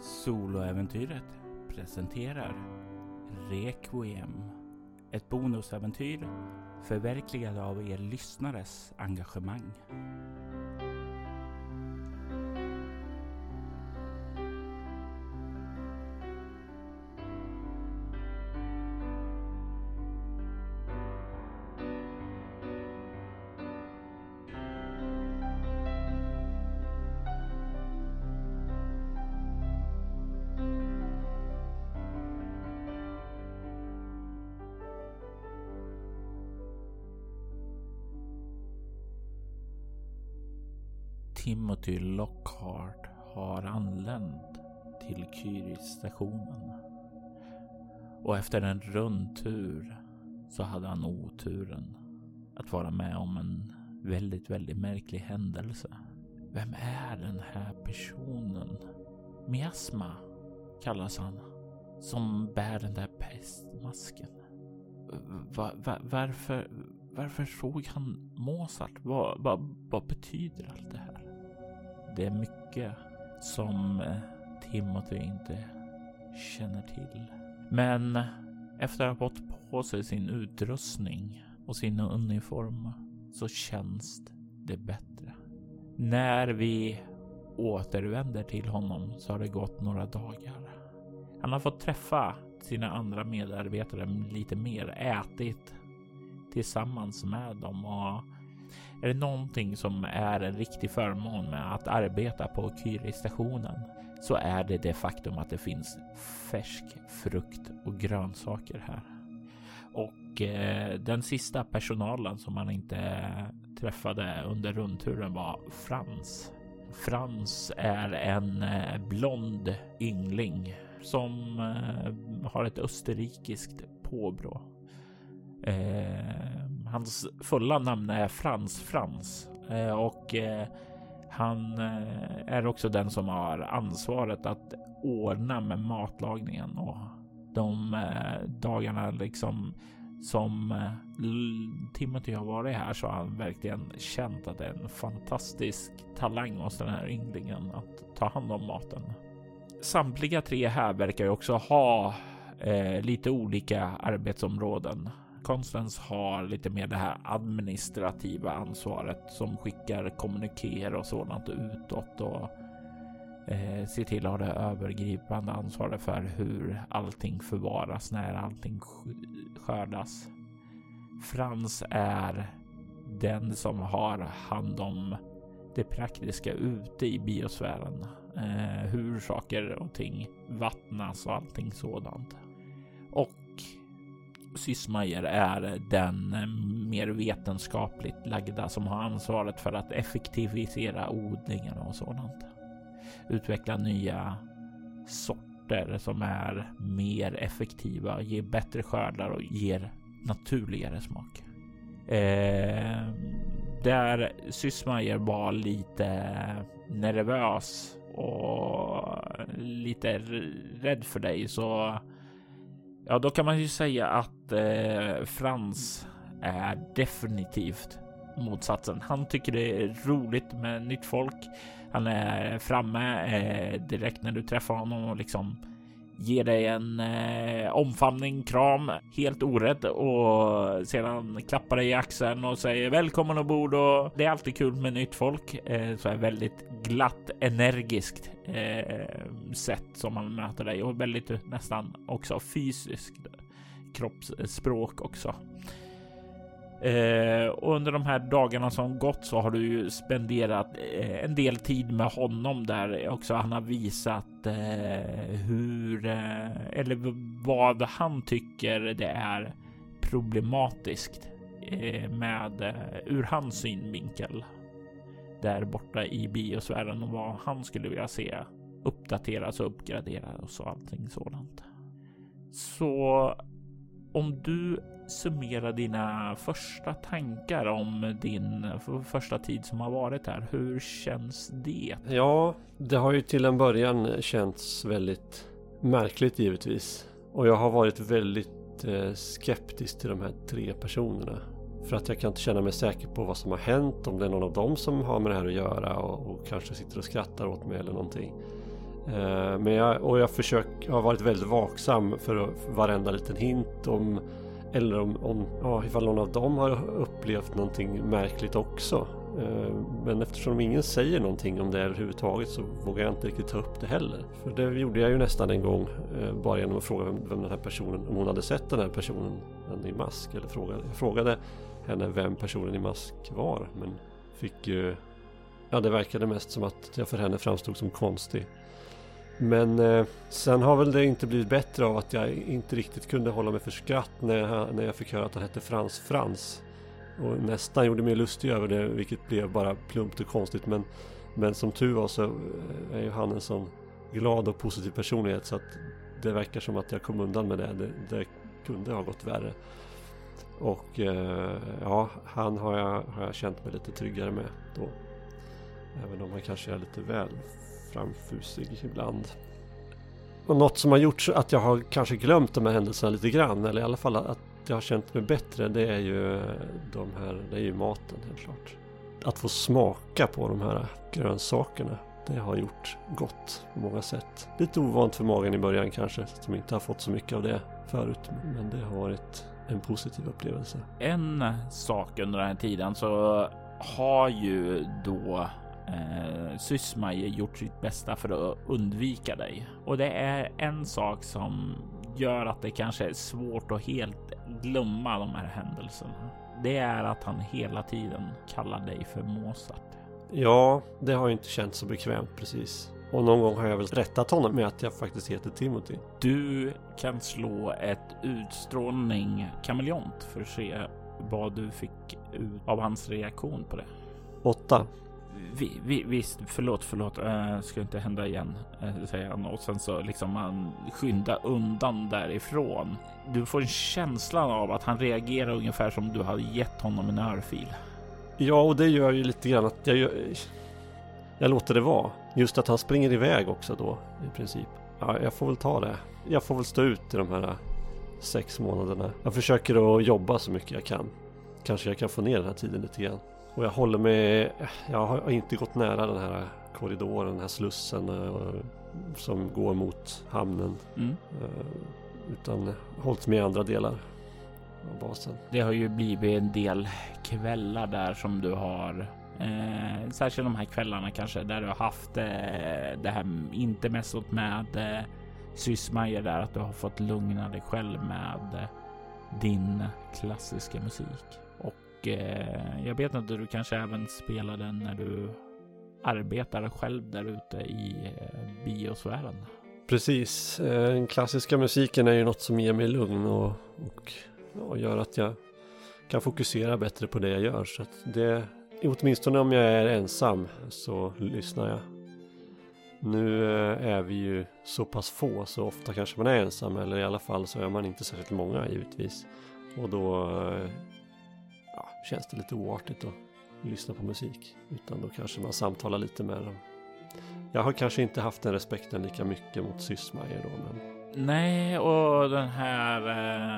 Soloäventyret presenterar Requiem. Ett bonusäventyr förverkligad av er lyssnares engagemang. Timothy Lockhart har anlänt till Kyris-stationen. Och efter en rundtur så hade han oturen att vara med om en väldigt, väldigt märklig händelse. Vem är den här personen? Miasma kallas han. Som bär den där pestmasken. Va, va, varför, varför såg han Mozart? Vad, va, vad betyder allt det här? Det är mycket som eh, Timothy inte känner till. Men efter att ha fått på sig sin utrustning och sin uniform så känns det bättre. När vi återvänder till honom så har det gått några dagar. Han har fått träffa sina andra medarbetare lite mer, ätit tillsammans med dem och är det någonting som är en riktig förmån med att arbeta på Kyri-stationen så är det det faktum att det finns färsk frukt och grönsaker här. Och eh, den sista personalen som man inte träffade under rundturen var Frans. Frans är en eh, blond yngling som eh, har ett österrikiskt påbrå. Eh, Hans fulla namn är Frans Frans eh, och eh, han eh, är också den som har ansvaret att ordna med matlagningen och de dagarna liksom som Timothy har varit här så har han verkligen känt att det är en fantastisk talang hos den här ynglingen att ta hand om maten. Samtliga tre här verkar ju också ha eh, lite olika arbetsområden. Constance har lite mer det här administrativa ansvaret som skickar kommunikéer och sådant utåt och eh, ser till att ha det övergripande ansvaret för hur allting förvaras när allting skördas. Frans är den som har hand om det praktiska ute i biosfären. Eh, hur saker och ting vattnas och allting sådant. Och Sysmajer är den eh, mer vetenskapligt lagda som har ansvaret för att effektivisera odlingarna och sådant. Utveckla nya sorter som är mer effektiva, ger bättre skördar och ger naturligare smak. Eh, där Sysmajer var lite nervös och lite rädd för dig så Ja, då kan man ju säga att eh, Frans är definitivt motsatsen. Han tycker det är roligt med nytt folk. Han är framme eh, direkt när du träffar honom och liksom ger dig en eh, omfamning, kram, helt orädd och sedan klappar dig i axeln och säger välkommen ombord och det är alltid kul med nytt folk. Eh, så är väldigt glatt, energiskt eh, sätt som man möter dig och väldigt eh, nästan också fysiskt kroppsspråk också. Eh, och under de här dagarna som gått så har du ju spenderat eh, en del tid med honom där också. Han har visat eh, hur eh, eller vad han tycker det är problematiskt eh, med eh, ur hans synvinkel där borta i biosfären och vad han skulle vilja se uppdateras och uppgraderas och allting sådant. Så om du summera dina första tankar om din första tid som har varit här. Hur känns det? Ja, det har ju till en början känts väldigt märkligt givetvis. Och jag har varit väldigt eh, skeptisk till de här tre personerna. För att jag kan inte känna mig säker på vad som har hänt, om det är någon av dem som har med det här att göra och, och kanske sitter och skrattar åt mig eller någonting. Eh, men jag, och jag försök, jag har varit väldigt vaksam för varenda liten hint om eller om, om ja, ifall någon av dem har upplevt någonting märkligt också. Eh, men eftersom ingen säger någonting om det överhuvudtaget så vågar jag inte riktigt ta upp det heller. För det gjorde jag ju nästan en gång eh, bara genom att fråga vem, vem den här personen, om hon hade sett den här personen i mask. Eller frågade, jag frågade henne vem personen i mask var. Men fick ju... Ja, det verkade mest som att jag för henne framstod som konstig. Men eh, sen har väl det inte blivit bättre av att jag inte riktigt kunde hålla mig för skratt när jag, när jag fick höra att han hette Frans Frans. Och nästan gjorde mig lustig över det, vilket blev bara plumpt och konstigt. Men, men som tur var så eh, är ju han en sån glad och positiv personlighet så att det verkar som att jag kom undan med det. Det, det kunde ha gått värre. Och eh, ja, han har jag, har jag känt mig lite tryggare med då. Även om han kanske är lite väl framfusig ibland. Och något som har gjort att jag har kanske glömt de här händelserna lite grann, eller i alla fall att jag har känt mig bättre, det är ju eh, de här, det är ju maten helt klart. Att få smaka på de här grönsakerna, det har gjort gott på många sätt. Lite ovant för magen i början kanske, som inte har fått så mycket av det förut, men det har varit en positiv upplevelse. En sak under den här tiden så har ju då eh, Sysmaje gjort sitt bästa för att undvika dig. Och det är en sak som gör att det kanske är svårt att helt glömma de här händelserna. Det är att han hela tiden kallar dig för Mozart. Ja, det har ju inte känts så bekvämt precis. Och någon gång har jag väl rättat honom med att jag faktiskt heter Timothy. Du kan slå ett utstrålning kameleont för att se vad du fick ut av hans reaktion på det. Åtta. Vi, vi, visst, förlåt, förlåt, äh, ska inte hända igen, äh, säger han och sen så liksom han skyndar undan därifrån. Du får en känsla av att han reagerar ungefär som du hade gett honom en örfil. Ja, och det gör ju lite grann att jag, jag, jag låter det vara. Just att han springer iväg också då i princip. Ja, jag får väl ta det. Jag får väl stå ut i de här sex månaderna. Jag försöker att jobba så mycket jag kan. Kanske jag kan få ner den här tiden lite grann. Och jag håller mig, jag har inte gått nära den här korridoren, den här slussen uh, som går mot hamnen. Mm. Uh, utan hållit mig i andra delar av basen. Det har ju blivit en del kvällar där som du har Eh, särskilt de här kvällarna kanske där du har haft eh, det här intermezzot med eh, Sysmajer där att du har fått lugna dig själv med eh, din klassiska musik. Och eh, jag vet inte, du kanske även spelar den när du arbetar själv där ute i eh, biosfären. Precis, eh, den klassiska musiken är ju något som ger mig lugn och, och, och gör att jag kan fokusera bättre på det jag gör. Så att det, åtminstone om jag är ensam så lyssnar jag. Nu eh, är vi ju så pass få så ofta kanske man är ensam eller i alla fall så är man inte särskilt många givetvis. Och då eh, känns det lite oartigt att lyssna på musik. Utan då kanske man samtalar lite med dem. Jag har kanske inte haft den respekten lika mycket mot Sysmajer då men... Nej, och den här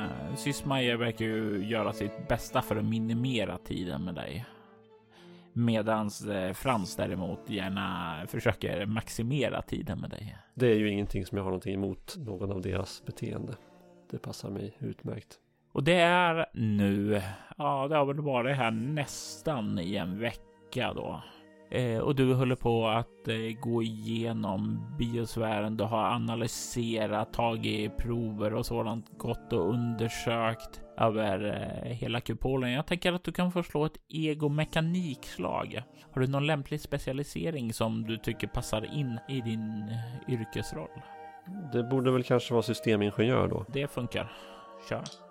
eh, Sysmajer verkar ju göra sitt bästa för att minimera tiden med dig. Medans eh, Frans däremot gärna försöker maximera tiden med dig. Det är ju ingenting som jag har någonting emot någon av deras beteende. Det passar mig utmärkt. Och det är nu, ja, det har väl varit här nästan i en vecka då. Eh, och du håller på att eh, gå igenom biosfären. Du har analyserat, tagit prover och sådant, gått och undersökt över eh, hela kupolen. Jag tänker att du kan få slå ett egomekanikslag. Har du någon lämplig specialisering som du tycker passar in i din eh, yrkesroll? Det borde väl kanske vara systemingenjör då? Det funkar. Kör.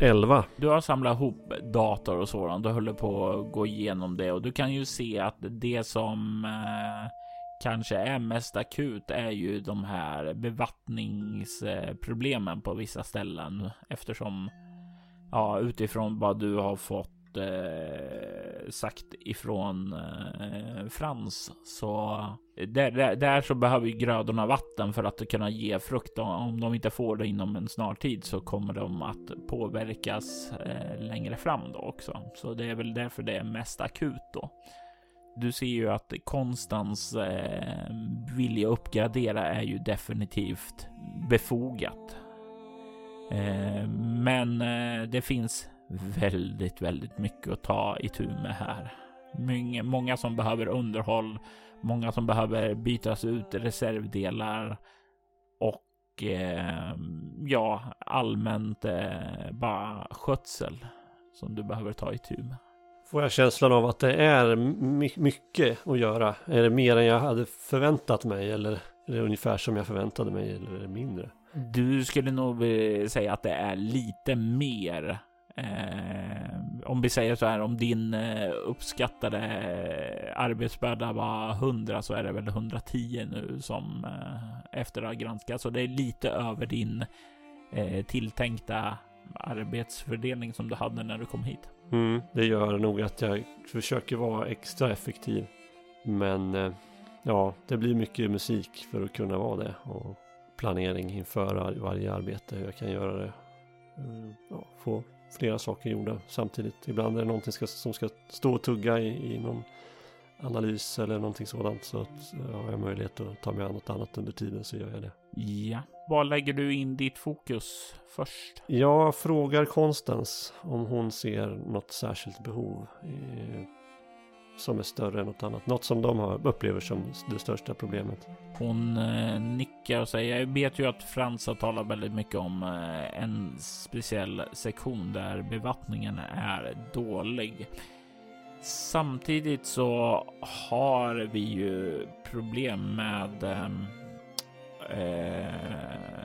11. Du har samlat ihop dator och sådant. Du håller på att gå igenom det och du kan ju se att det som eh, kanske är mest akut är ju de här bevattningsproblemen på vissa ställen eftersom ja, utifrån vad du har fått eh, sagt ifrån eh, Frans så eh, där, där, där, så behöver ju grödorna vatten för att kunna ge frukt. Om de inte får det inom en snar tid så kommer de att påverkas eh, längre fram då också. Så det är väl därför det är mest akut då. du ser ju att Konstans eh, vilja att uppgradera är ju definitivt befogat. Eh, men eh, det finns väldigt, väldigt mycket att ta itu med här. Många, som behöver underhåll, många som behöver bytas ut reservdelar och eh, ja, allmänt eh, bara skötsel som du behöver ta itu med. Får jag känslan av att det är mycket att göra? Är det mer än jag hade förväntat mig eller är det ungefär som jag förväntade mig eller är det mindre? Du skulle nog säga att det är lite mer. Eh, om vi säger så här, om din eh, uppskattade eh, arbetsbörda var 100 så är det väl 110 nu som eh, efter att ha granskat. Så det är lite över din eh, tilltänkta arbetsfördelning som du hade när du kom hit. Mm, det gör nog att jag försöker vara extra effektiv. Men eh, ja, det blir mycket musik för att kunna vara det. Och planering inför varje arbete, hur jag kan göra det. Mm, ja, få flera saker gjorda samtidigt. Ibland är det någonting ska, som ska stå och tugga i, i någon analys eller någonting sådant. Så att, ja, har jag möjlighet att ta mig an något annat under tiden så gör jag det. Ja, var lägger du in ditt fokus först? Jag frågar Konstens om hon ser något särskilt behov eh, som är större än något annat. Något som de har, upplever som det största problemet. Hon eh, nickar och säger, jag vet ju att Frans har talat väldigt mycket om eh, en speciell sektion där bevattningen är dålig. Samtidigt så har vi ju problem med eh, eh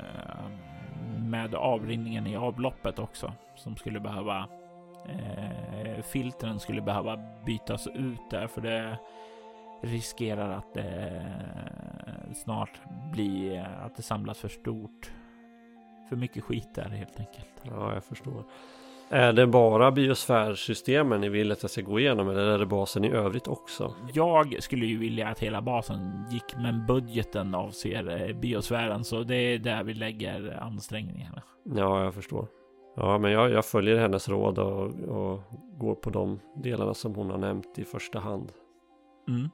med avrinningen i avloppet också som skulle behöva eh, filtren skulle behöva bytas ut där för det riskerar att det snart blir att det samlas för stort. För mycket skit där helt enkelt. Ja, jag förstår. Är det bara biosfärsystemen ni vill att jag ska gå igenom eller är det basen i övrigt också? Jag skulle ju vilja att hela basen gick men budgeten avser eh, biosfären så det är där vi lägger ansträngningarna. Ja, jag förstår. Ja, men jag, jag följer hennes råd och, och, går på de delarna som hon har nämnt i första hand. Mm.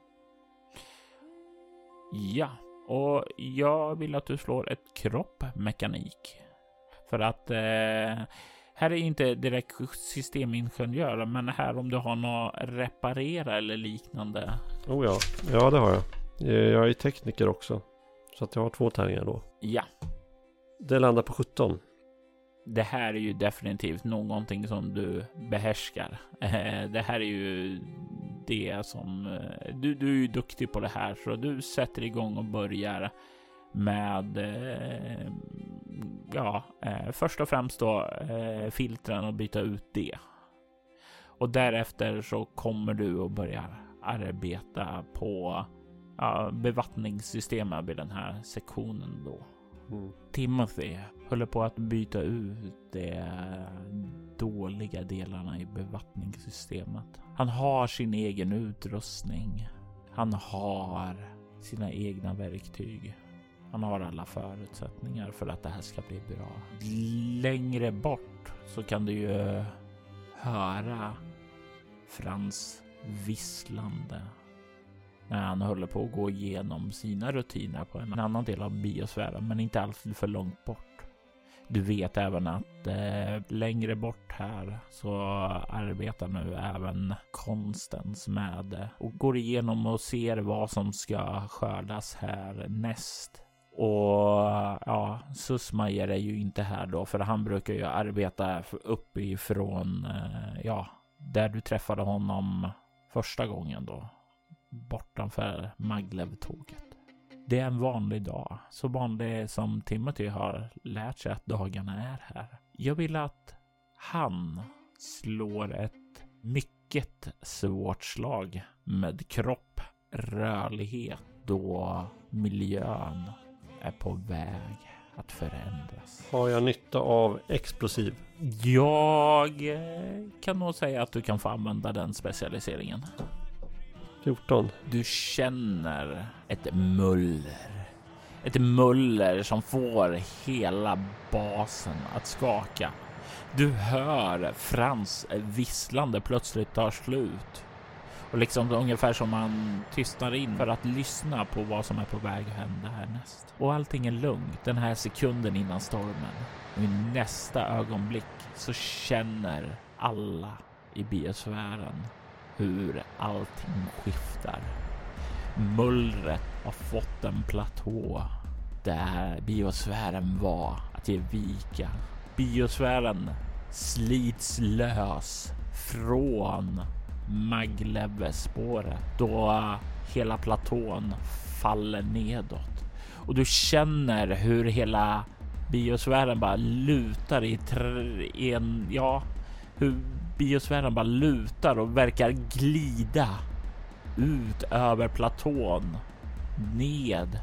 Ja, och jag vill att du slår ett kroppmekanik. För att eh, här är inte direkt systemingenjör, men här om du har något reparera eller liknande. Oh ja, ja det har jag. Eh, jag är tekniker också. Så att jag har två tärningar då. Ja. Det landar på 17. Det här är ju definitivt någonting som du behärskar. Eh, det här är ju det som eh, du, du är ju duktig på det här så du sätter igång och börjar med eh, ja, först och främst då filtren och byta ut det. Och därefter så kommer du och börjar arbeta på ja, bevattningssystemet vid den här sektionen då. Mm. Timothy håller på att byta ut de dåliga delarna i bevattningssystemet. Han har sin egen utrustning. Han har sina egna verktyg. Han har alla förutsättningar för att det här ska bli bra. Längre bort så kan du ju höra Frans visslande när han håller på att gå igenom sina rutiner på en annan del av biosfären, men inte alls för långt bort. Du vet även att eh, längre bort här så arbetar nu även konstens med och går igenom och ser vad som ska skördas här näst. Och ja, Sussmajer är ju inte här då, för han brukar ju arbeta uppifrån, eh, ja, där du träffade honom första gången då, bortanför Maglev-tåget. Det är en vanlig dag, så vanlig som Timothy har lärt sig att dagarna är här. Jag vill att han slår ett mycket svårt slag med kropp, rörlighet, då miljön är på väg att förändras. Har jag nytta av explosiv? Jag kan nog säga att du kan få använda den specialiseringen. 14. Du känner ett muller. Ett muller som får hela basen att skaka. Du hör Frans visslande plötsligt tar slut och liksom ungefär som man tystnar in för att lyssna på vad som är på väg att hända härnäst. Och allting är lugnt den här sekunden innan stormen. Och i nästa ögonblick så känner alla i biosfären hur allting skiftar. Mullret har fått en platå där biosfären var att ge vika. Biosfären slits lös från Maglevespåret då hela platån faller nedåt och du känner hur hela biosfären bara lutar i, i en, ja, hur biosfären bara lutar och verkar glida ut över platån ned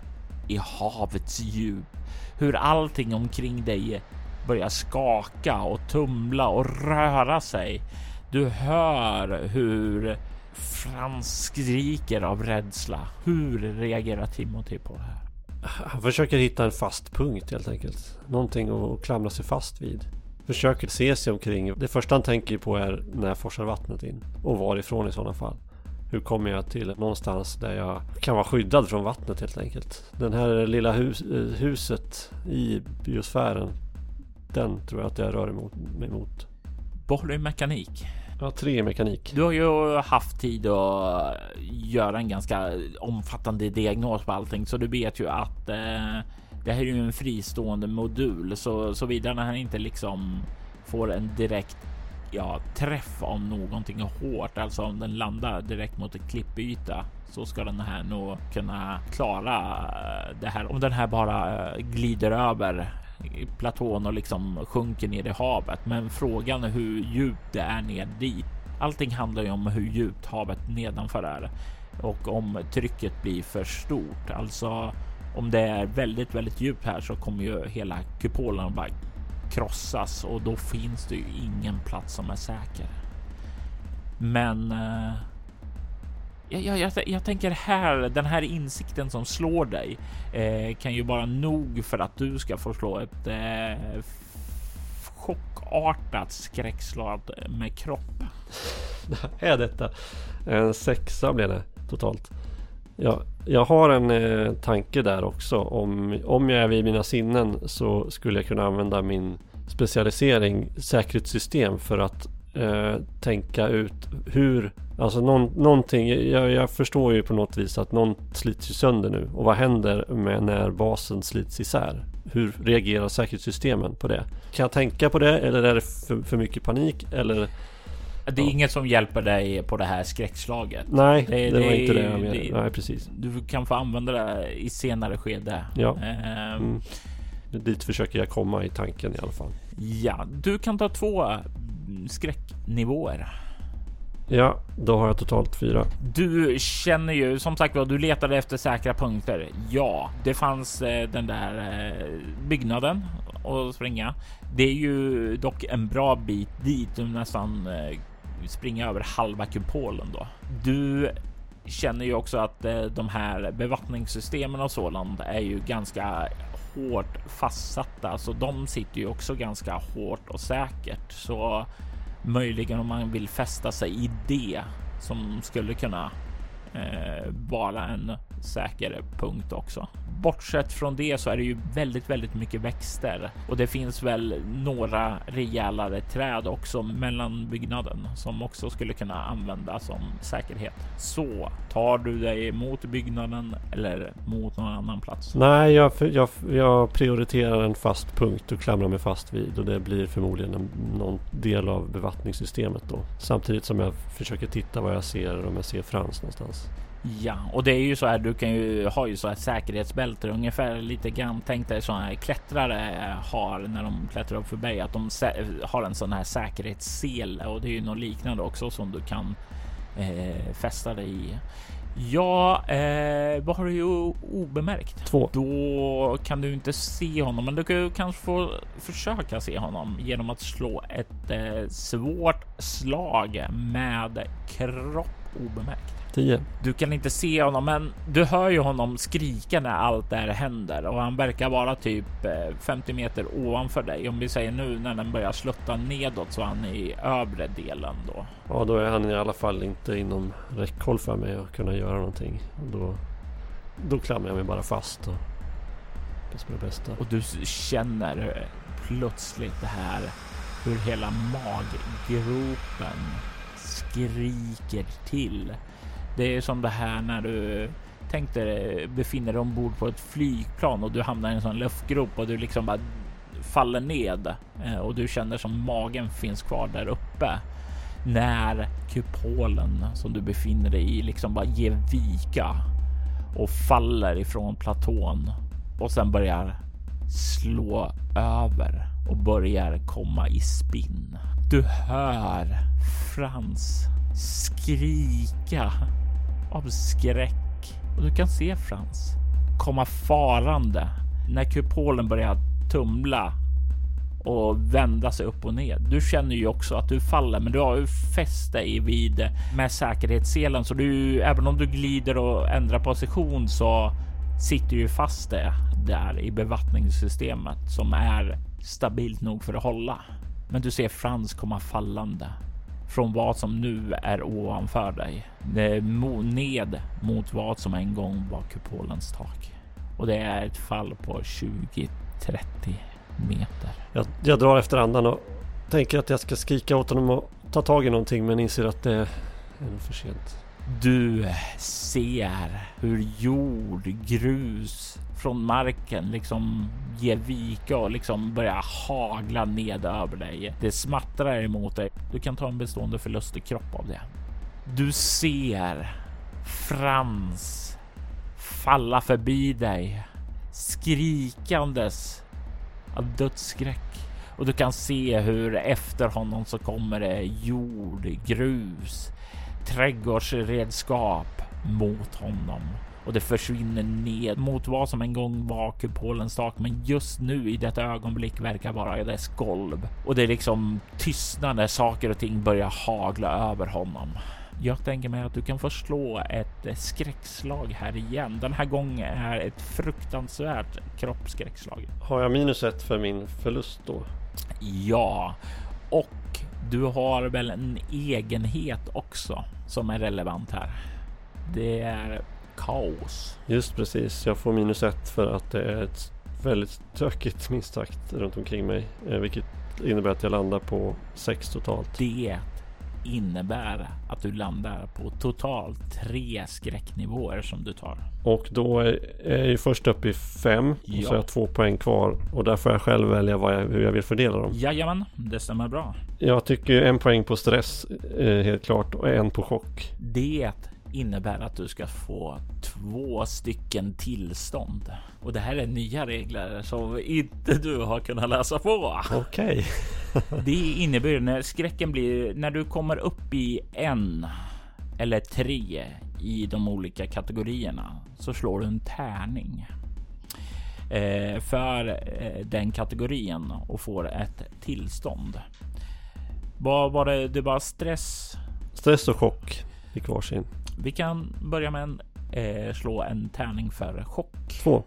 i havets djup. Hur allting omkring dig börjar skaka och tumla och röra sig. Du hör hur Frans skriker av rädsla. Hur reagerar Timothy på det här? Han försöker hitta en fast punkt helt enkelt. Någonting att klamra sig fast vid. Försöker se sig omkring. Det första han tänker på är när forsar vattnet in. Och varifrån i sådana fall. Hur kommer jag till någonstans där jag kan vara skyddad från vattnet helt enkelt. Den här lilla hus, eh, huset i biosfären. Den tror jag att jag rör emot, mig mot. Har du mekanik? Ja, tre mekanik. Du har ju haft tid att göra en ganska omfattande diagnos på allting, så du vet ju att eh, det här är ju en fristående modul, så såvida han inte liksom får en direkt ja, träff om någonting hårt, alltså om den landar direkt mot en klippyta så ska den här nog kunna klara eh, det här. Om den här bara eh, glider över platån och liksom sjunker ner i havet. Men frågan är hur djupt det är ner dit. Allting handlar ju om hur djupt havet nedanför är och om trycket blir för stort. Alltså om det är väldigt, väldigt djupt här så kommer ju hela kupolen bara krossas och då finns det ju ingen plats som är säker. Men uh, jag, jag, jag, tänker här, den här insikten som slår dig eh, kan ju vara nog för att du ska få slå ett eh, chockartat skräckslag med kropp. är detta? En sexa blev det totalt. Ja, jag har en eh, tanke där också. Om, om jag är vid mina sinnen så skulle jag kunna använda min specialisering säkerhetssystem för att eh, tänka ut hur Alltså någon, någonting, jag, jag, förstår ju på något vis att någon slits ju sönder nu. Och vad händer med när basen slits isär? Hur reagerar säkerhetssystemen på det? Kan jag tänka på det eller är det för, för mycket panik? Eller det är ja. inget som hjälper dig på det här skräckslaget. Nej, det, det, det var inte det jag menade. Nej, precis. Du kan få använda det i senare skede. Ja. Ehm. Mm. Dit försöker jag komma i tanken i alla fall. Ja, du kan ta två skräcknivåer. Ja, då har jag totalt fyra. Du känner ju som sagt var, du letade efter säkra punkter. Ja, det fanns eh, den där eh, byggnaden att springa. Det är ju dock en bra bit dit. Du nästan eh, springa över halva kupolen då. Du känner ju också att eh, de här bevattningssystemen och sådant är ju ganska hårt fastsatta, så de sitter ju också ganska hårt och säkert. Så möjligen om man vill fästa sig i det som skulle kunna eh, vara en säker punkt också. Bortsett från det så är det ju väldigt, väldigt mycket växter och det finns väl några rejälare träd också mellan byggnaden som också skulle kunna användas som säkerhet. Så tar du dig mot byggnaden eller mot någon annan plats? Nej, jag, jag, jag prioriterar en fast punkt och klamrar mig fast vid och det blir förmodligen en, någon del av bevattningssystemet då. Samtidigt som jag försöker titta vad jag ser om jag ser Frans någonstans. Ja, och det är ju så här. Du kan ju ha ju så här säkerhetsbälten ungefär lite grann. Tänk dig sådana här klättrare har när de klättrar upp för berg att de har en sån här säkerhetssel och det är ju något liknande också som du kan eh, fästa dig i. Ja, eh, vad har du ju obemärkt? Två. Då kan du inte se honom, men du kan kanske få försöka se honom genom att slå ett eh, svårt slag med kropp obemärkt. 10. Du kan inte se honom, men du hör ju honom skrika när allt det här händer och han verkar vara typ 50 eh, meter ovanför dig. Om vi säger nu när den börjar slutta nedåt så är han i övre delen då. Ja, då är han i alla fall inte inom räckhåll för mig att kunna göra någonting. Då, då klamrar jag mig bara fast och det som är det bästa. Och du känner plötsligt det här hur hela maggropen skriker till. Det är som det här när du tänkte befinner dig ombord på ett flygplan och du hamnar i en sån luftgrop och du liksom bara faller ned eh, och du känner som magen finns kvar där uppe. När kupolen som du befinner dig i liksom bara ger vika och faller ifrån platån och sen börjar slå över och börjar komma i spinn. Du hör Frans skrika av skräck och du kan se Frans komma farande när kupolen börjar tumla och vända sig upp och ner. Du känner ju också att du faller, men du har ju fäst dig vid med säkerhetsselen så du även om du glider och ändrar position så sitter ju fast det där i bevattningssystemet som är stabilt nog för att hålla. Men du ser Frans komma fallande från vad som nu är ovanför dig. Ned mot vad som en gång var kupolens tak. Och det är ett fall på 20-30 meter. Jag, jag drar efter andan och tänker att jag ska skrika åt honom och ta tag i någonting men inser att det är nog för sent. Du ser hur jord, grus från marken liksom ger vika och liksom börjar hagla ned över dig. Det smattrar emot dig. Du kan ta en bestående förlust i kropp av det. Du ser Frans falla förbi dig skrikandes av dödsskräck och du kan se hur efter honom så kommer det jord, grus, trädgårdsredskap mot honom och det försvinner ned mot vad som en gång var kupolens tak. Men just nu i detta ögonblick verkar vara dess golv och det är liksom tystnad när saker och ting börjar hagla över honom. Jag tänker mig att du kan få slå ett skräckslag här igen. Den här gången är ett fruktansvärt kroppsskräckslag. Har jag minus ett för min förlust då? Ja, och du har väl en egenhet också som är relevant här. Det är kaos. Just precis, jag får minus ett för att det är ett väldigt stökigt minst sagt runt omkring mig. Eh, vilket innebär att jag landar på sex totalt. Det innebär att du landar på totalt tre skräcknivåer som du tar. Och då är jag ju först upp i fem ja. och så har jag två poäng kvar och där får jag själv välja jag, hur jag vill fördela dem. Jajamän, det stämmer bra. Jag tycker en poäng på stress eh, helt klart och en på chock. Det innebär att du ska få två stycken tillstånd. Och det här är nya regler som inte du har kunnat läsa på. Okej. Okay. det innebär när skräcken blir när du kommer upp i en eller tre i de olika kategorierna så slår du en tärning eh, för eh, den kategorin och får ett tillstånd. Vad var det? Det var stress? Stress och chock fick varsin. Vi kan börja med en eh, slå en tärning för chock. Två.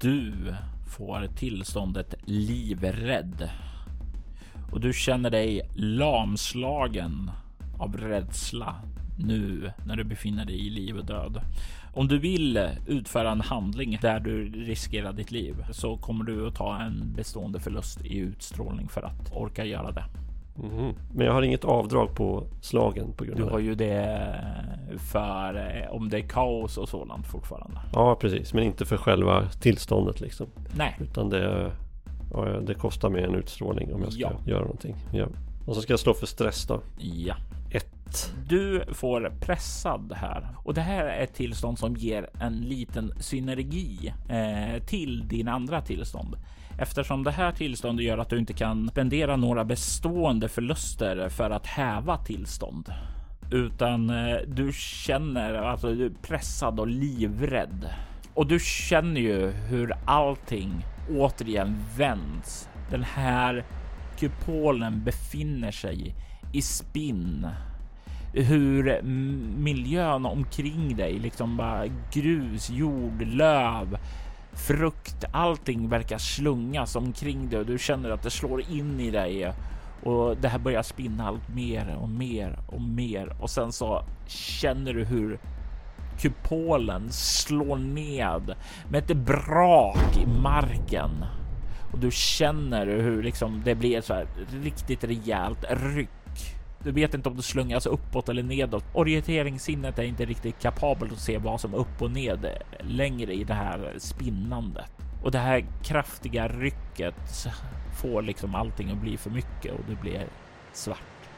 Du får tillståndet livrädd och du känner dig lamslagen av rädsla nu när du befinner dig i liv och död. Om du vill utföra en handling där du riskerar ditt liv så kommer du att ta en bestående förlust i utstrålning för att orka göra det. Mm. Men jag har inget avdrag på slagen på grund av. Du har ju det för eh, om det är kaos och sådant fortfarande. Ja, precis, men inte för själva tillståndet liksom. Nej, utan det, ja, det kostar mig en utstrålning om jag ska ja. göra någonting. Ja. Och så ska jag slå för stress då. Ja. Ett. Du får pressad här och det här är ett tillstånd som ger en liten synergi eh, till din andra tillstånd. Eftersom det här tillståndet gör att du inte kan spendera några bestående förluster för att häva tillstånd. Utan eh, du känner alltså du är pressad och livrädd. Och du känner ju hur allting återigen vänds. Den här kupolen befinner sig i spinn. hur miljön omkring dig, liksom bara grus, jord, löv, frukt, allting verkar slungas omkring dig och du känner att det slår in i dig och det här börjar spinna allt mer och mer och mer och sen så känner du hur kupolen slår ned med ett brak i marken och du känner hur liksom det blir så här riktigt rejält ryck. Du vet inte om du slungas uppåt eller nedåt. Orienteringssinnet är inte riktigt kapabelt att se vad som är upp och ned längre i det här spinnandet och det här kraftiga rycket får liksom allting att bli för mycket och det blir svart.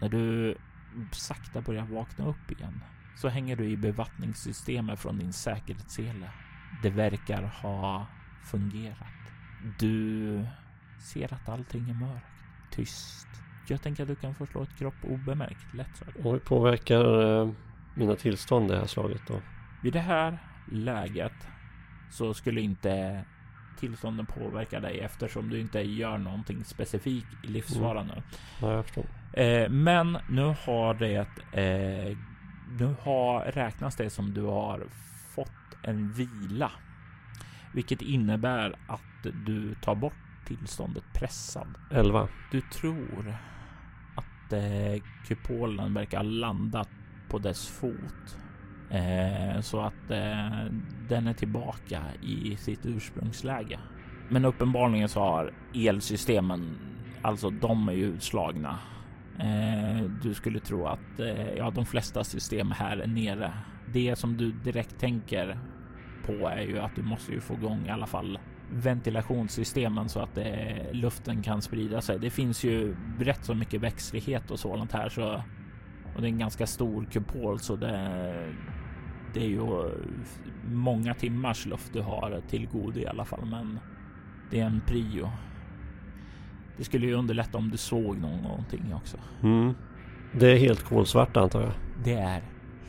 När du sakta börjar vakna upp igen så hänger du i bevattningssystemet från din säkerhetssele. Det verkar ha fungerat. Du ser att allting är mörkt, tyst. Jag tänker att du kan få slå ett kropp obemärkt, lätt så. Och hur påverkar eh, mina tillstånd det här slaget då? Vid det här läget så skulle inte tillstånden påverka dig eftersom du inte gör någonting specifikt i livsfara mm. nu. Ja, jag förstår. Eh, men nu har det eh, nu har räknas det som du har fått en vila, vilket innebär att du tar bort tillståndet pressad. 11. Du tror att eh, kupolen verkar ha landat på dess fot Eh, så att eh, den är tillbaka i sitt ursprungsläge. Men uppenbarligen så har elsystemen, alltså de är ju utslagna. Eh, du skulle tro att eh, ja, de flesta system här är nere. Det som du direkt tänker på är ju att du måste ju få igång i alla fall ventilationssystemen så att eh, luften kan sprida sig. Det finns ju rätt så mycket växtlighet och sådant här så och det är en ganska stor kupol så det, det är ju många timmars luft du har till god i alla fall, men det är en prio. Det skulle ju underlätta om du såg någonting också. Mm. Det är helt kolsvart antar jag? Det är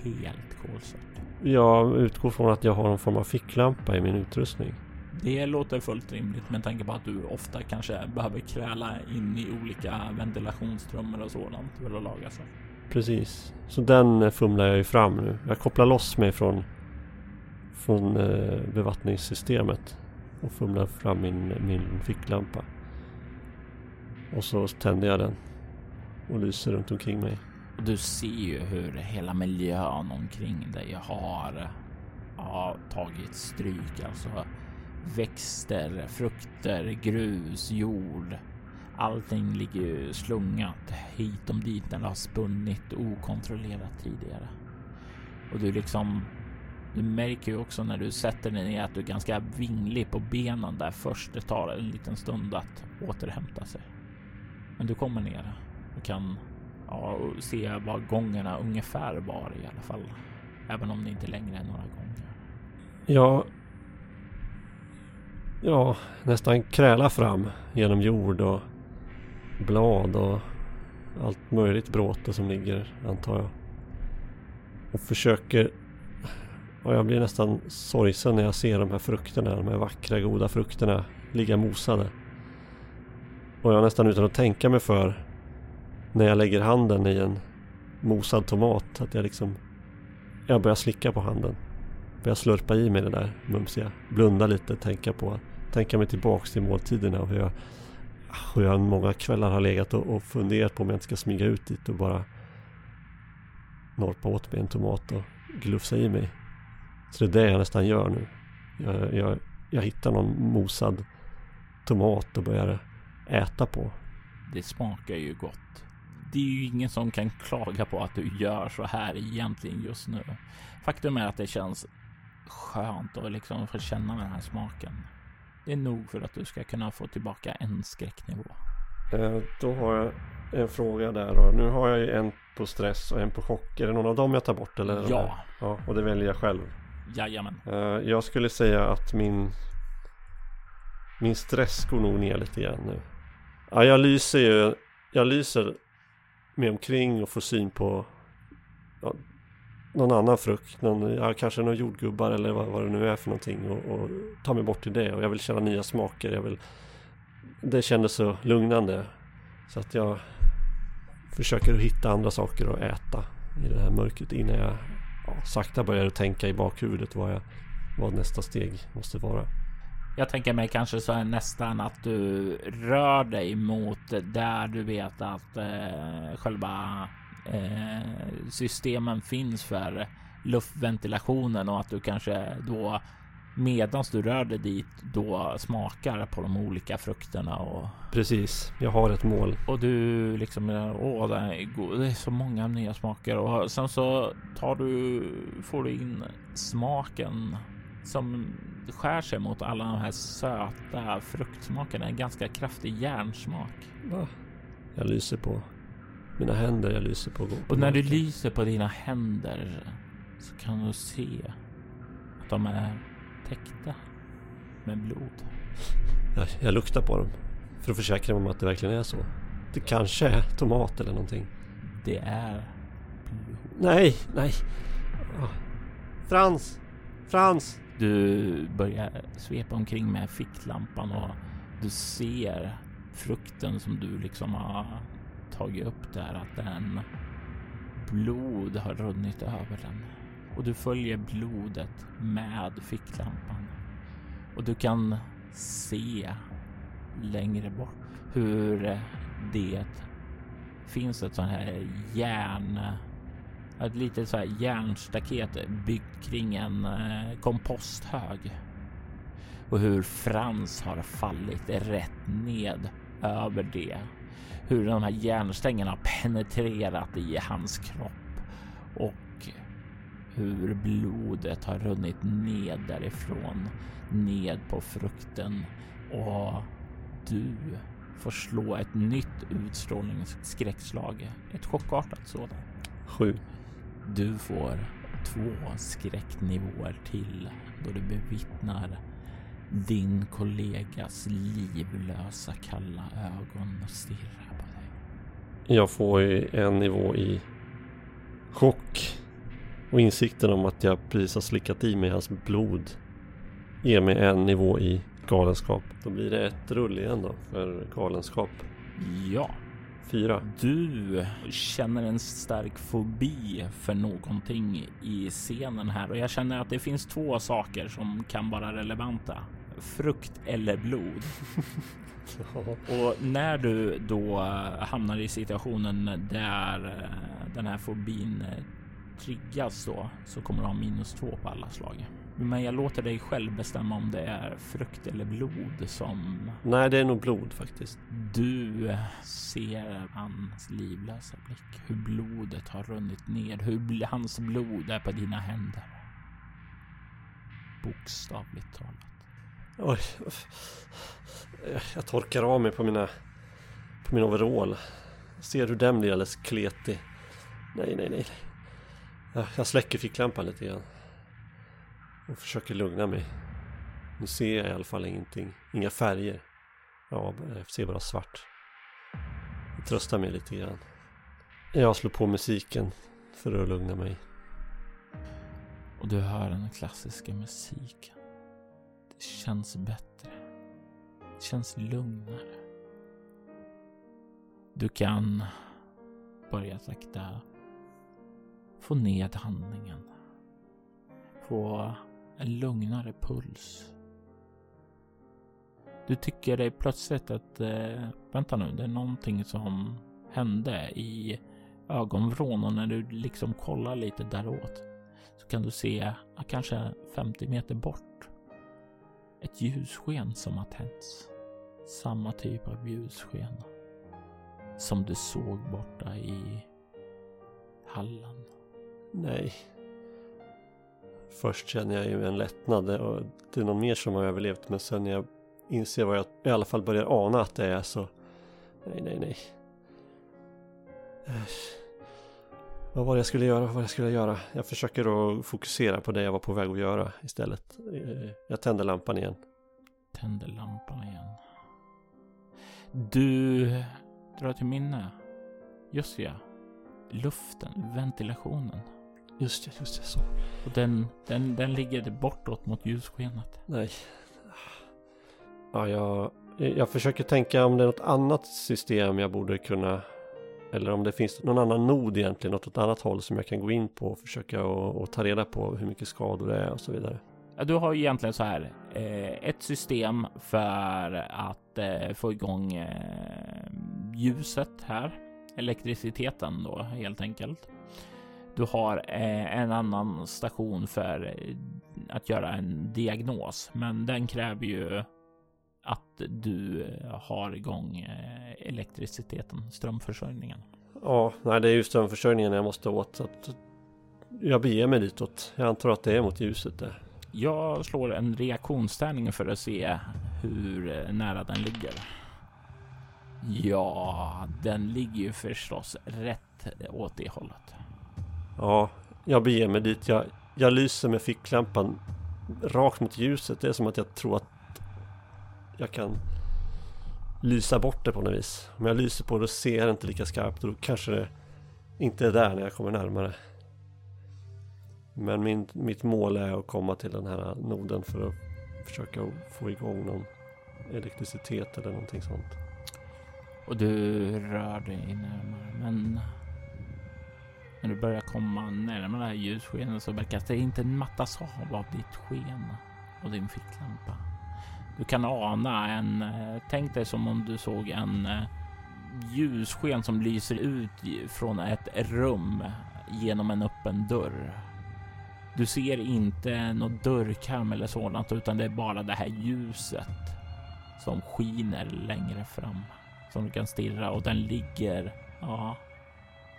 helt kolsvart. Jag utgår från att jag har någon form av ficklampa i min utrustning. Det låter fullt rimligt med tanke på att du ofta kanske behöver kräla in i olika ventilationstrummor och sådant för att laga sig. Precis. Så den fumlar jag ju fram nu. Jag kopplar loss mig från, från eh, bevattningssystemet och fumlar fram min, min ficklampa. Och så tänder jag den och lyser runt omkring mig. Du ser ju hur hela miljön omkring dig har, har tagit stryk. Alltså växter, frukter, grus, jord Allting ligger ju slungat hit om dit när det har spunnit okontrollerat tidigare. Och du liksom, du märker ju också när du sätter dig ner att du är ganska vinglig på benen där först. Det tar en liten stund att återhämta sig. Men du kommer ner och kan ja, se vad gångerna ungefär var i alla fall. Även om det inte längre är några gånger. Ja, ja, nästan kräla fram genom jord och blad och allt möjligt bråte som ligger antar jag. Och försöker... Och jag blir nästan sorgsen när jag ser de här frukterna, de här vackra goda frukterna ligga mosade. Och jag nästan utan att tänka mig för när jag lägger handen i en mosad tomat att jag liksom... Jag börjar slicka på handen. Börjar slurpa i mig det där mumsiga. Blunda lite, tänka på... att Tänka mig tillbaks till måltiderna och hur jag hur jag många kvällar har legat och, och funderat på om jag inte ska smyga ut dit och bara norpa åt mig en tomat och glufsa i mig. Så det är det jag nästan gör nu. Jag, jag, jag hittar någon mosad tomat och börjar äta på. Det smakar ju gott. Det är ju ingen som kan klaga på att du gör så här egentligen just nu. Faktum är att det känns skönt att liksom få känna den här smaken. Det är nog för att du ska kunna få tillbaka en skräcknivå. Eh, då har jag en fråga där då. Nu har jag ju en på stress och en på chock. Är det någon av dem jag tar bort? Eller ja. Ja, och det väljer jag själv. Jajamän. Eh, jag skulle säga att min min stress går nog ner lite grann nu. Ja, jag lyser ju. Jag lyser mig omkring och får syn på ja, någon annan frukt, någon, ja, kanske någon jordgubbar eller vad, vad det nu är för någonting och, och ta mig bort till det och jag vill känna nya smaker. Jag vill, det kändes så lugnande så att jag, försöker att hitta andra saker att äta i det här mörkret innan jag ja, sakta börjar tänka i bakhuvudet vad, jag, vad nästa steg måste vara. Jag tänker mig kanske så här nästan att du rör dig mot där du vet att eh, själva eh, systemen finns för luftventilationen och att du kanske då medans du rör dig dit då smakar på de olika frukterna och Precis, jag har ett mål. och du liksom åh, det är, god. det är så många nya smaker och sen så tar du får du in smaken som skär sig mot alla de här söta fruktsmakerna. En ganska kraftig järnsmak. Va? Jag lyser på mina händer, jag lyser på Och när du lyser på dina händer så kan du se att de är täckta med blod. jag, jag luktar på dem. För att försäkra mig om att det verkligen är så. Det kanske är tomat eller någonting. Det är blod. Nej, nej. Ah. Frans! Frans! Du börjar svepa omkring med ficklampan och du ser frukten som du liksom har tagit upp där att den blod har runnit över den och du följer blodet med ficklampan och du kan se längre bort hur det finns ett sånt här järn ett litet så här järnstaket byggt kring en eh, komposthög. Och hur Frans har fallit rätt ned över det. Hur de här järnstängerna har penetrerat i hans kropp. Och hur blodet har runnit ned därifrån. Ned på frukten. Och du får slå ett nytt utstrålningsskräckslag. Ett chockartat sådant. Sju. Du får två skräcknivåer till då du bevittnar din kollegas livlösa kalla ögon stirra. Jag får en nivå i chock. Och insikten om att jag precis har slickat i mig hans blod ger mig en nivå i galenskap. Då blir det ett rull igen då för galenskap. Ja, Fyra. du känner en stark fobi för någonting i scenen här och jag känner att det finns två saker som kan vara relevanta. Frukt eller blod. Och när du då hamnar i situationen där eh, den här fobin eh, triggas då så kommer du ha minus två på alla slag. Men jag låter dig själv bestämma om det är frukt eller blod som Nej, det är nog blod faktiskt. du ser hans livlösa blick. Hur blodet har runnit ner. Hur hans blod är på dina händer. Bokstavligt talat. Oj. Jag- Jag torkar av mig på mina på min overall. Ser du den blir alldeles kletig. Nej, nej, nej. Jag- Jag släcker ficklampan lite grann. Och försöker lugna mig. Nu ser jag i alla fall ingenting. Inga färger. Ja, jag ser bara svart. Jag tröstar mig lite grann. Jag slår på musiken för att lugna mig. Och du hör den klassiska musiken. Det känns bättre. Det känns lugnare. Du kan börja sakta få ned andningen. Få en lugnare puls. Du tycker dig plötsligt att, eh, vänta nu, det är någonting som hände i ögonvrån och när du liksom kollar lite däråt så kan du se, kanske 50 meter bort, ett ljussken som har tänts. Samma typ av ljussken som du såg borta i hallen. Nej. Först känner jag ju en lättnad och det är någon mer som har överlevt men sen när jag inser vad jag i alla fall börjar ana att det är så Nej, nej, nej. Äsch. Vad var det jag skulle göra? Vad var det jag skulle göra? Jag försöker att fokusera på det jag var på väg att göra istället. Eh, Jag tänder lampan igen. Tänder lampan igen. Du drar till minne. Just ja. Luften, ventilationen. Just det, just det, så. Och den, den, den ligger bortåt mot ljusskenet. Nej. Ja, jag, jag försöker tänka om det är något annat system jag borde kunna eller om det finns någon annan nod egentligen, något ett annat håll som jag kan gå in på och försöka och, och ta reda på hur mycket skador det är och så vidare. Ja, du har ju egentligen så här eh, ett system för att eh, få igång eh, ljuset här, elektriciteten då helt enkelt. Du har en annan station för att göra en diagnos, men den kräver ju att du eh, har igång eh, elektriciteten, strömförsörjningen. Ja, nej det är ju strömförsörjningen jag måste åt. Så att jag beger mig ditåt. Jag antar att det är mot ljuset där. Jag slår en reaktionstärning för att se hur eh, nära den ligger. Ja, den ligger ju förstås rätt åt det hållet. Ja, jag beger mig dit. Jag, jag lyser med ficklampan rakt mot ljuset. Det är som att jag tror att jag kan lysa bort det på något vis. Om jag lyser på det ser jag inte lika skarpt och då kanske det inte är där när jag kommer närmare. Men min, mitt mål är att komma till den här noden för att försöka få igång någon elektricitet eller någonting sånt. Och du rör dig närmare, men när du börjar komma närmare det här ljusskenet så verkar det inte mattas av av ditt sken och din ficklampa. Du kan ana en, eh, tänk dig som om du såg en eh, ljussken som lyser ut från ett rum genom en öppen dörr. Du ser inte någon dörrkarm eller sådant, utan det är bara det här ljuset som skiner längre fram som du kan stirra och den ligger, ja,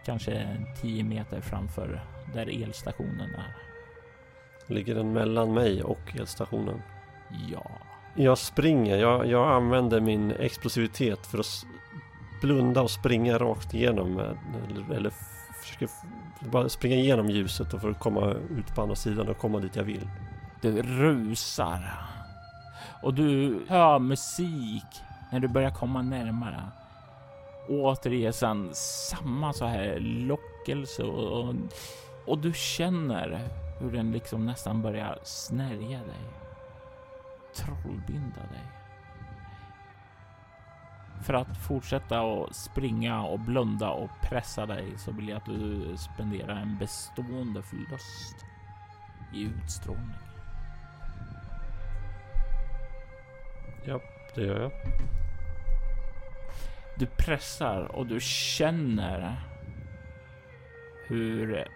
kanske 10 meter framför där elstationen är. Ligger den mellan mig och elstationen? Ja. Jag springer, jag, jag använder min explosivitet för att blunda och springa rakt igenom eller, eller försöker bara springa igenom ljuset och för att komma ut på andra sidan och komma dit jag vill. Du rusar och du hör musik när du börjar komma närmare. Återigen samma så här lockelse och, och du känner hur den liksom nästan börjar snärja dig. Trollbinda dig. För att fortsätta att springa och blunda och pressa dig så vill jag att du spenderar en bestående förlust i utstrålning. Ja, det gör jag. Du pressar och du känner hur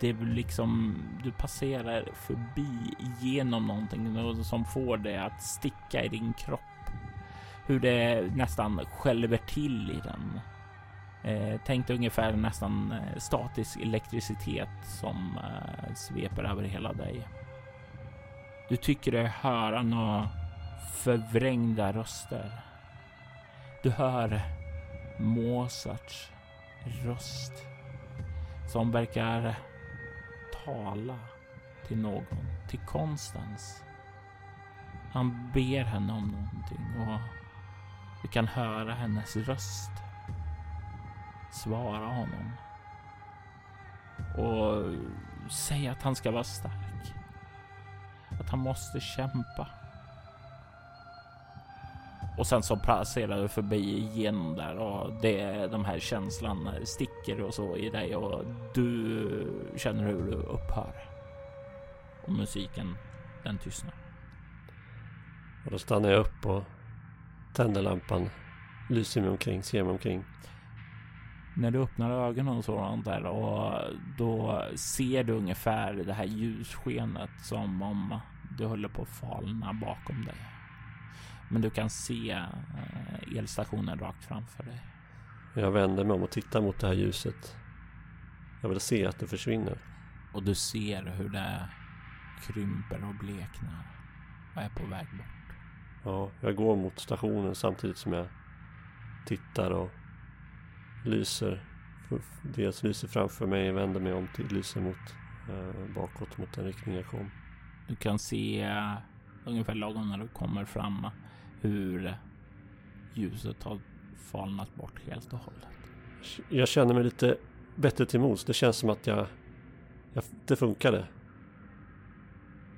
det liksom du passerar förbi genom någonting som får det att sticka i din kropp. Hur det nästan skälver till i den. Eh, tänk dig ungefär nästan eh, statisk elektricitet som eh, sveper över hela dig. Du tycker dig höra några förvrängda röster. Du hör Mozarts röst som verkar tala till någon, till Konstans. Han ber henne om någonting och du kan höra hennes röst svara honom och säga att han ska vara stark. Att han måste kämpa. Och sen så passerar du förbi igenom där och det de här känslan sticker och så i dig och du känner hur du upphör. Och musiken den tystnar. Och då stannar jag upp och tänder lampan, lyser mig omkring, ser mig omkring. När du öppnar ögonen och sådant där och då ser du ungefär det här ljusskenet som om du håller på att falna bakom dig. Men du kan se eh, elstationen rakt framför dig. Jag vänder mig om och tittar mot det här ljuset. Jag vill se att det försvinner. Och du ser hur det krymper och bleknar och är på väg bort. Ja, jag går mot stationen samtidigt som jag tittar och lyser. Dels lyser framför mig, vänder mig om till, lyser mot eh, bakåt mot den riktning jag kom. Du kan se ungefär lagom när du kommer fram hur ljuset har falnat bort helt och hållet. Jag känner mig lite bättre till mods. Det känns som att jag, jag det funkade.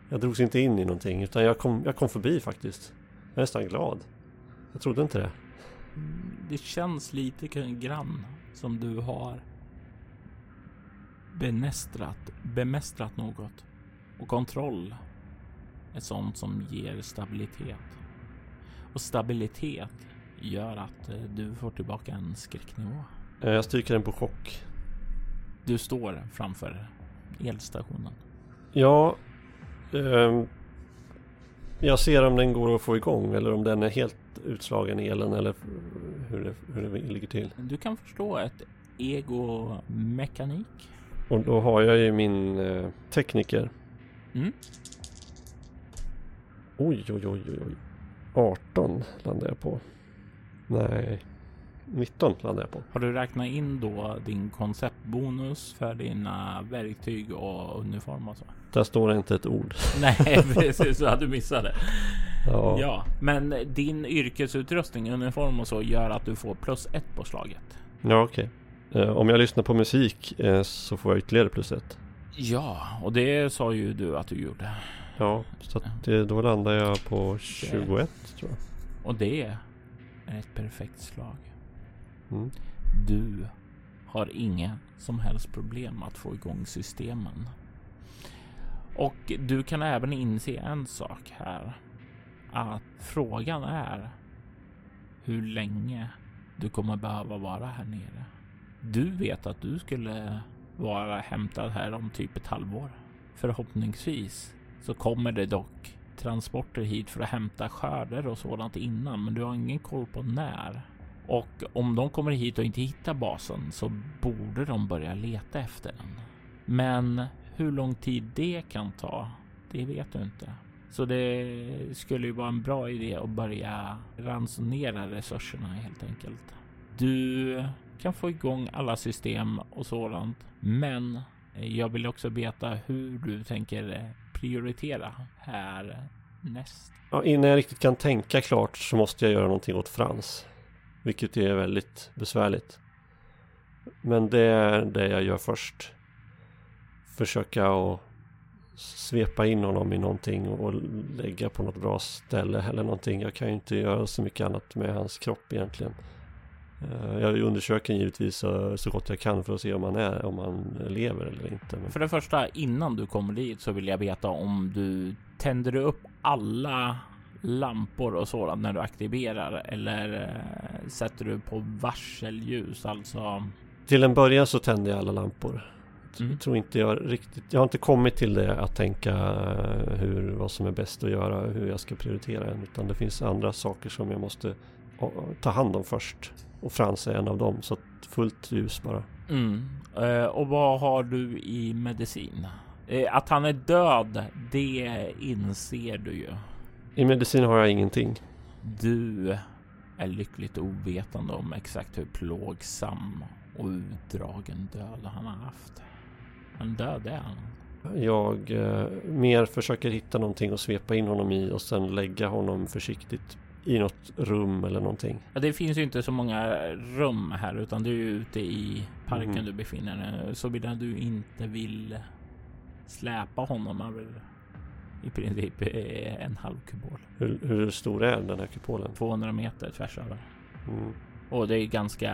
Jag drogs inte in i någonting utan jag kom, jag kom förbi faktiskt. Jag är nästan glad. Jag trodde inte det. Det känns lite grann som du har bemästrat, bemästrat något. Och kontroll är sånt som ger stabilitet. Och stabilitet gör att eh, du får tillbaka en skräcknivå. Eh, Jag stryker den på chock. Du står framför elstationen. Ja, ehm, jag ser om den går att få igång eller om den är helt utslagen elen eller hur det, hur det ligger till. Du kan förstå ett egomekanik. Och då har jag ju min eh, tekniker. Mm. Oj, oj, oj, oj, oj. 18 landar jag på. Nej, 19 landar jag på. Har du räknat in då din konceptbonus för dina verktyg och uniform och så? Där står det inte ett ord. Nej, precis så du missade. Ja, Ja, men din yrkesutrustning, uniform och så gör att du får plus ett på slaget. ja okej. Eh, om jag lyssnar på musik eh, så får jag ytterligare plus ett. Ja, och det sa ju du att du gjorde. Ja, så att det, då landar jag på 21 tror jag. Och det är ett perfekt slag. Mm. Du har inga som helst problem att få igång systemen. Och du kan även inse en sak här. Att frågan är hur länge du kommer behöva vara här nere. Du vet att du skulle vara hämtad här om typ ett halvår. Förhoppningsvis så kommer det dock transporter hit för att hämta skörder och sådant innan, men du har ingen koll på när. Och om de kommer hit och inte hittar basen så borde de börja leta efter den. Men hur lång tid det kan ta, det vet du inte. Så det skulle ju vara en bra idé att börja ransonera resurserna helt enkelt. Du kan få igång alla system och sådant, men jag vill också veta hur du tänker prioritera här näst. Ja, innan jag riktigt kan tänka klart så måste jag göra någonting åt Frans. Vilket är väldigt besvärligt. Men det är det jag gör först. Försöka att svepa in honom i någonting och lägga på något bra ställe eller någonting. Jag kan ju inte göra så mycket annat med hans kropp egentligen. Eh, Jag undersöker givetvis så, så gott jag kan för att se om han, är, om han lever eller inte. Men För det första, innan du kommer dit så vill jag veta om du tänder upp alla lampor och sådant när du aktiverar eller eh, sätter du på varselljus, alltså till en början så tände jag alla lampor. Mm. Tror inte jag riktigt, jag har inte kommit till det att tänka eh, hur, vad som är bäst att göra, hur jag ska prioritera än. Utan det finns andra saker som jag måste eh, ta hand om först. Och Frans är en av dem, så fullt ljus bara. Mm. Eh, och vad har du i medicin? Eh, att han är död, det inser du ju. I medicin har jag ingenting. Du är lyckligt ovetande om exakt hur plågsam och utdragen död han har haft. Men död är han. Jag eh, mer försöker hitta någonting att svepa in honom i och sen lägga honom försiktigt i något rum eller någonting. Ja, det finns ju inte så många rum här utan du är ute i parken Mhm. du befinner dig. Såvida du inte vill släpa honom över i princip en halv kubol. Hur, hur stor är den här kupolen? 200 meter tvärs över. Mm. Och det är ganska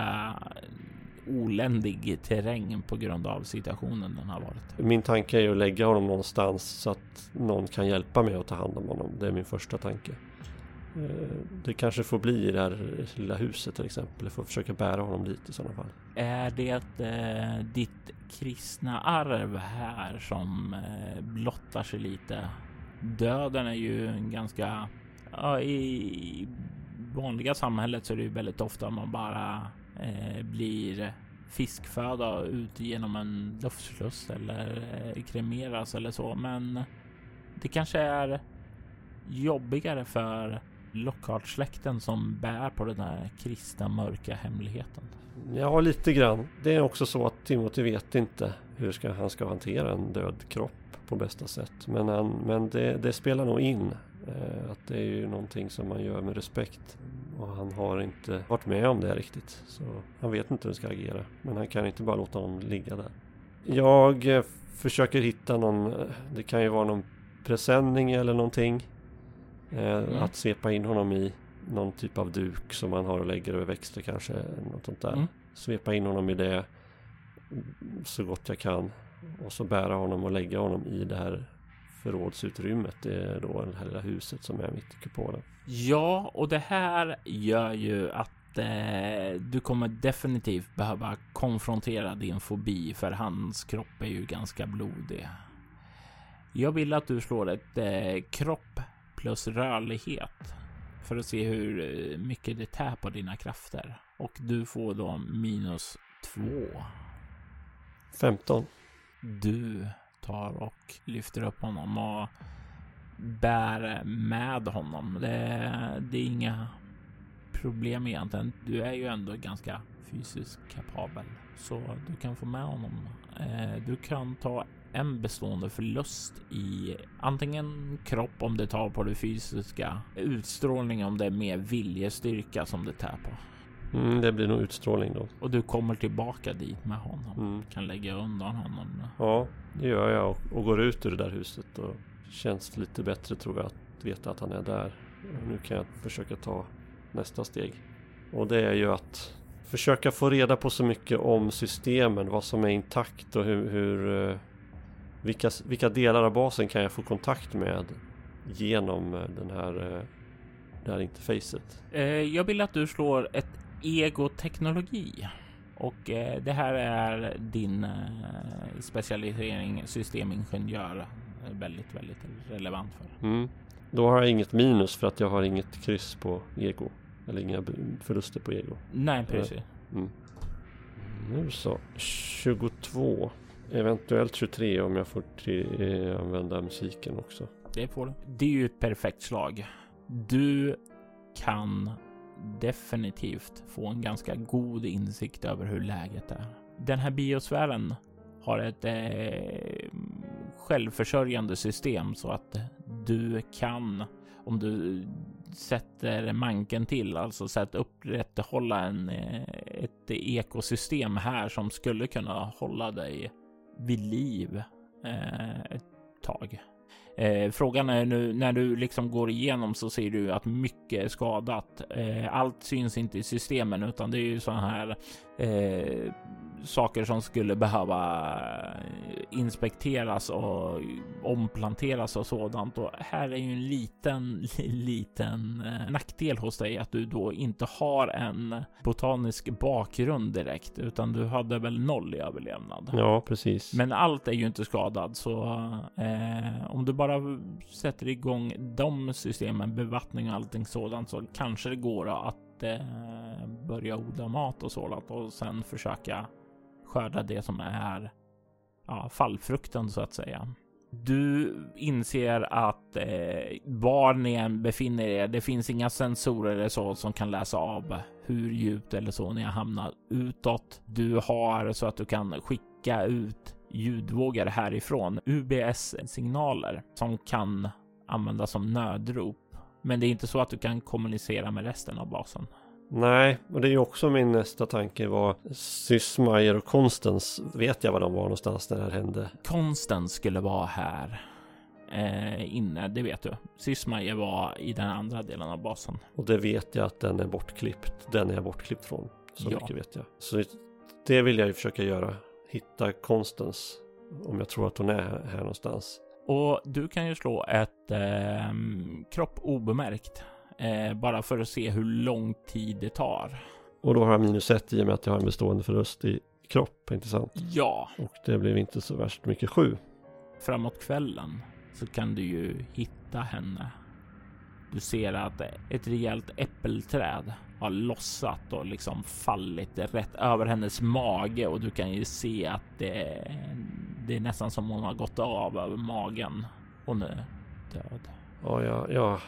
oländig terräng på grund av situationen den har varit. Min tanke är ju att lägga honom någonstans så att någon kan hjälpa mig att ta hand om honom. Det är min första tanke. Eh, det kanske får bli i det här lilla huset till exempel. Jag får försöka bära honom dit i sådana fall. Är det eh, ditt kristna arv här som eh, blottar sig lite? Döden är ju en ganska... Ja, I vanliga samhället så är det ju väldigt ofta man bara eh, blir fiskföda ut genom en luftsluss eller eh, kremeras eller så. Men det kanske är jobbigare för Lockhart-släkten som bär på den här kristna mörka hemligheten. Ja, lite grann. Det är också så att Timothy vet inte hur ska, han ska hantera en död kropp på bästa sätt. Men, han, men det, det spelar nog in. Eh, att det är ju någonting som man gör med respekt. Och han har inte varit med om det riktigt. Så han vet inte hur han ska agera. Men han kan inte bara låta honom ligga där. Jag eh, försöker hitta någon, det kan ju vara någon presenning eller någonting. Eh, Att svepa in honom i någon typ av duk som man har och lägger över växter kanske. Något sånt där. Mm. svepa in honom i det så gott jag kan. Och så bära honom och lägga honom i det här förrådsutrymmet. Det är då det här lilla huset som är mitt i kupolen. Ja, och det här gör ju att eh, du kommer definitivt behöva konfrontera din fobi för hans kropp är ju ganska blodig. Jag vill att du slår ett eh, kropp plus rörlighet för att se hur eh, mycket det tär på dina krafter och du får då minus två. 15. Du tar och lyfter upp honom och bär med honom. Det, det är inga problem egentligen. Du är ju ändå ganska fysiskt kapabel så du kan få med honom. Eh, du kan ta en bestående förlust i antingen kropp om det tar på det fysiska, utstrålning om det är mer viljestyrka som det tär på. Mm, det blir nog utstrålning då. Och du kommer tillbaka dit med honom. Mm. Kan lägga undan honom. Ja, det gör jag och, och går ut ur det där huset och känns lite bättre tror jag att veta att han är där. Och nu kan jag försöka ta nästa steg. Och det är ju att försöka få reda på så mycket om systemen, vad som är intakt och hur, hur eh, vilka, vilka delar av basen kan jag få kontakt med genom eh, den här, eh, det här interfacet. Eh, jag vill att du slår ett egoteknologi. Och eh, det här är din eh, specialisering systemingenjör. Väldigt, väldigt relevant för. Mm. Då har jag inget minus för att jag har inget kryss på ego. Eller inga förluster på ego. Nej, precis. Mm. Nu så. 22. Eventuellt 23 om jag får eh, använda musiken också. Det får du. Det är ju ett perfekt slag. Du kan definitivt få en ganska god insikt över hur läget är. Den här biosfären har ett eh, självförsörjande system så att du kan, om du sätter manken till, alltså så att upprätthålla en, eh, ett ekosystem här som skulle kunna hålla dig vid liv eh, ett tag. Eh, frågan är nu när du liksom går igenom så ser du att mycket är skadat. Eh, allt syns inte i systemen utan det är ju sådana här eh, saker som skulle behöva inspekteras och omplanteras och sådant. Och här är ju en liten, liten eh, nackdel hos dig att du då inte har en botanisk bakgrund direkt, utan du hade väl noll i överlevnad. Ja, precis. Men allt är ju inte skadad så eh, om du bara sätter igång de systemen, bevattning och allting sådant så kanske det går att eh, börja odla mat och sådant och sen försöka skörda det som är ja, fallfrukten så att säga. Du inser att eh, var ni än befinner er, det finns inga sensorer eller så som kan läsa av hur djupt eller så ni har hamnat utåt. Du har så att du kan skicka ut ljudvågor härifrån, UBS-signaler som kan användas som nödrop. Men det är inte så att du kan kommunicera med resten av basen. Nej, och det är ju också min nästa tanke var Sysmayer och Constance. Vet jag var de var någonstans när det här hände? Konsten skulle vara här eh, inne, det vet du. Sysmayer var i den andra delen av basen. Och det vet jag att den är bortklippt. Den är jag bortklippt från. Så Ja. mycket vet jag. Så det vill jag ju försöka göra. Hitta Constance. Om jag tror att hon är här, här någonstans. Och du kan ju slå ett eh, kropp obemärkt eh, bara för att se hur lång tid det tar. Och då har jag minus ett i och med att jag har en bestående förlust i kropp, inte sant? Ja, Och det blev inte så värst mycket sju. framåt kvällen så kan du ju hitta henne. Du ser att ett rejält äppelträd har lossat och liksom fallit rätt över hennes mage och du kan ju se att det, det är nästan som hon har gått av över magen. Hon är död. Ja, jag, jag,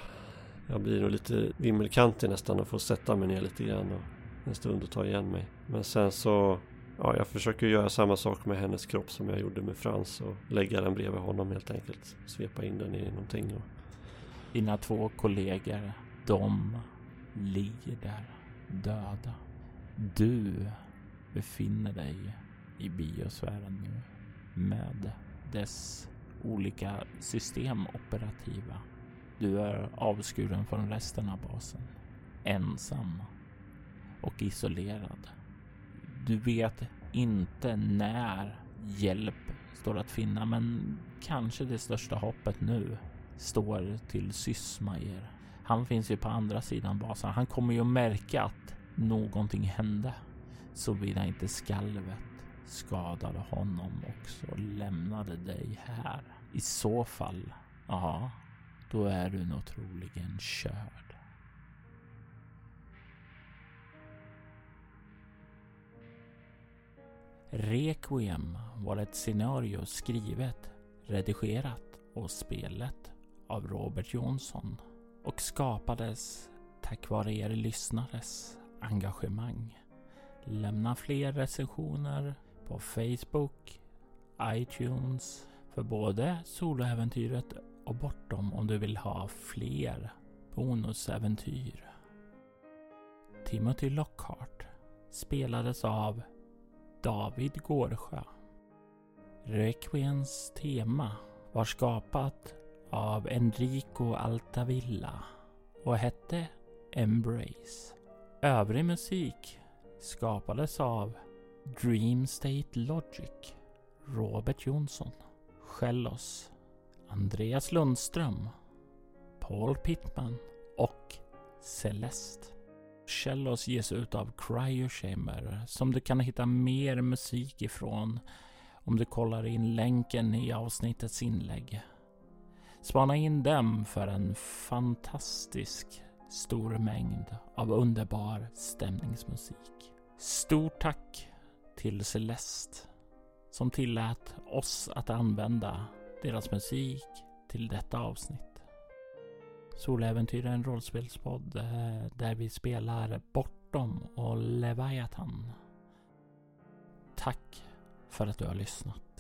jag blir nog lite vimmelkantig nästan och får sätta mig ner lite grann och en stund och ta igen mig. Men sen så, ja, jag försöker göra samma sak med hennes kropp som jag gjorde med Frans och lägga den bredvid honom helt enkelt. Svepa in den i någonting och Dina två kollegor, de lider döda. Du befinner dig i biosfären nu med dess olika systemoperativa. Du är avskuren från resten av basen. Ensam och isolerad. Du vet inte när hjälp står att finna, men kanske det största hoppet nu står till Sysmajer. Han finns ju på andra sidan basen. Han kommer ju märka att någonting hände såvida inte skalvet skadade honom också och lämnade dig här. I så fall, ja, då är du nog troligen körd. Requiem var ett scenario skrivet, redigerat och spelet av Robert Jonsson och skapades tack vare er lyssnares engagemang. Lämna fler recensioner på Facebook, iTunes för både soloäventyret och bortom om du vill ha fler bonusäventyr. Timothy Lockhart spelades av David Gårdsjö. Requiens tema var skapat av Enrico Altavilla och hette Embrace. Övrig musik skapades av Dream State Logic, Robert Jonsson, Shellos, Andreas Lundström, Paul Pittman och Celeste. Shellos ges ut av Cryoshamer som du kan hitta mer musik ifrån om du kollar in länken i avsnittets inlägg. Spana in dem för en fantastisk stor mängd av underbar stämningsmusik. Stort tack till Celeste som tillät oss att använda deras musik till detta avsnitt. Soläventyr är en rollspelspodd eh, där vi spelar Bortom och Leviathan. Tack för att du har lyssnat.